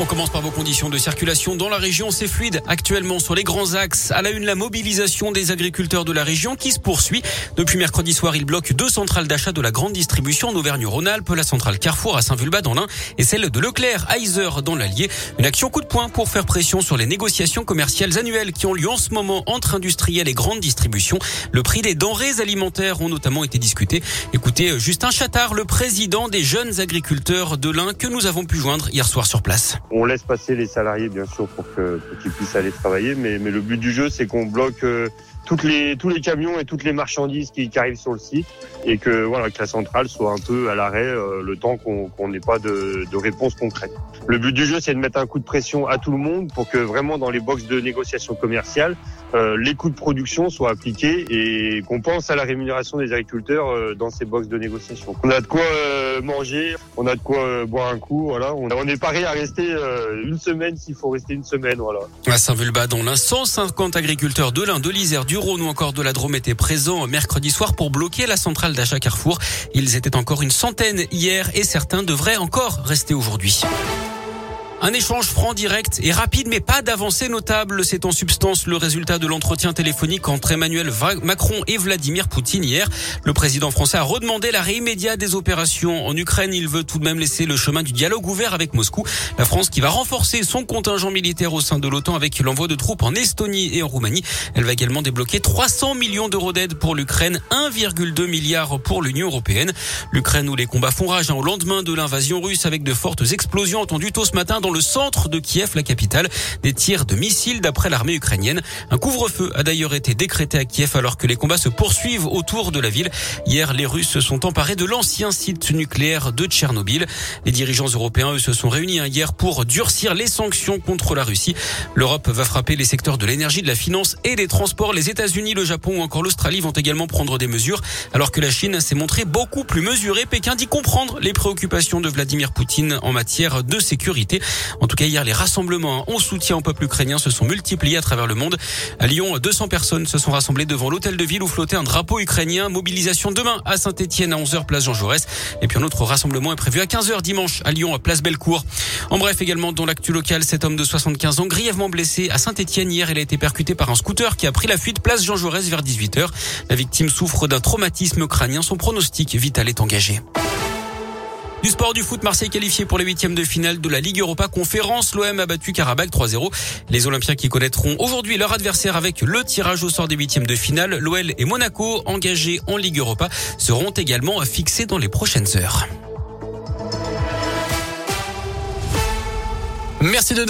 On commence par vos conditions de circulation dans la région. C'est fluide actuellement sur les grands axes. À la une, la mobilisation des agriculteurs de la région qui se poursuit. Depuis mercredi soir, ils bloquent deux centrales d'achat de la grande distribution en Auvergne-Rhône-Alpes, la centrale Carrefour à Saint-Vulbas dans l'Ain et celle de Leclerc à Isère dans l'Allier. Une action coup de poing pour faire pression sur les négociations commerciales annuelles qui ont lieu en ce moment entre industriels et grandes distributions. Le prix des denrées alimentaires ont notamment été discutés. Écoutez Justin Chattard, le président des jeunes agriculteurs de l'Ain que nous avons pu joindre hier soir sur place. On laisse passer les salariés, bien sûr, pour qu'ils puissent aller travailler. Mais, le but du jeu, c'est qu'on bloque euh, toutes les, tous les camions et toutes les marchandises qui, qui, arrivent sur le site et que voilà que la centrale soit un peu à l'arrêt euh, le temps qu'on n'ait pas de, de, réponse concrète. Le but du jeu, c'est de mettre un coup de pression à tout le monde pour que vraiment dans les boxes de négociation commerciale, euh, les coûts de production soient appliqués et qu'on pense à la rémunération des agriculteurs euh, dans ces boxes de négociation. On a de quoi euh, manger, on a de quoi euh, boire un coup, voilà. On, est paré à rester euh, une semaine s'il faut rester une semaine, voilà. À Saint-Vulbas, dont l'un 150 agriculteurs de l'Ain, de l'Isère, du Rhône ou encore de la Drôme étaient présents mercredi soir pour bloquer la centrale d'achat Carrefour. Ils étaient encore une centaine hier et certains devraient encore rester aujourd'hui. Un échange franc, direct et rapide, mais pas d'avancée notable. C'est en substance le résultat de l'entretien téléphonique entre Emmanuel Macron et Vladimir Poutine hier. Le président français a redemandé l'arrêt immédiat des opérations en Ukraine. Il veut tout de même laisser le chemin du dialogue ouvert avec Moscou. La France qui va renforcer son contingent militaire au sein de l'OTAN avec l'envoi de troupes en Estonie et en Roumanie. Elle va également débloquer 300 millions d'euros d'aide pour l'Ukraine, 1,2 milliard pour l'Union européenne. L'Ukraine où les combats font rage hein, au lendemain de l'invasion russe avec de fortes explosions entendues tôt ce matin dans le centre de Kiev, la capitale. Des tirs de missiles d'après l'armée ukrainienne. Un couvre-feu a d'ailleurs été décrété à Kiev alors que les combats se poursuivent autour de la ville. Hier, les Russes se sont emparés de l'ancien site nucléaire de Tchernobyl. Les dirigeants européens, eux, se sont réunis hein, hier pour durcir les sanctions contre la Russie. L'Europe va frapper les secteurs de l'énergie, de la finance et des transports. Les États-Unis, le Japon ou encore l'Australie vont également prendre des mesures alors que la Chine s'est montrée beaucoup plus mesurée. Pékin dit comprendre les préoccupations de Vladimir Poutine en matière de sécurité. En tout cas, hier, les rassemblements en soutien au peuple ukrainien se sont multipliés à travers le monde. À Lyon, 200 personnes se sont rassemblées devant l'hôtel de ville où flottait un drapeau ukrainien. Mobilisation demain à Saint-Etienne à 11h, place Jean Jaurès. Et puis un autre rassemblement est prévu à 15h dimanche à Lyon, à place Bellecour. En bref, également dans l'actu local, cet homme de 75 ans, grièvement blessé à Saint-Etienne hier, il a été percuté par un scooter qui a pris la fuite place Jean Jaurès vers 18h. La victime souffre d'un traumatisme crânien. Son pronostic vital est engagé. Du sport du foot, Marseille qualifié pour les huitièmes de finale de la Ligue Europa Conférence. L'OM a battu Karabakh 3-0. Les Olympiens qui connaîtront aujourd'hui leur adversaire avec le tirage au sort des huitièmes de finale. L'OL et Monaco, engagés en Ligue Europa, seront également fixés dans les prochaines heures.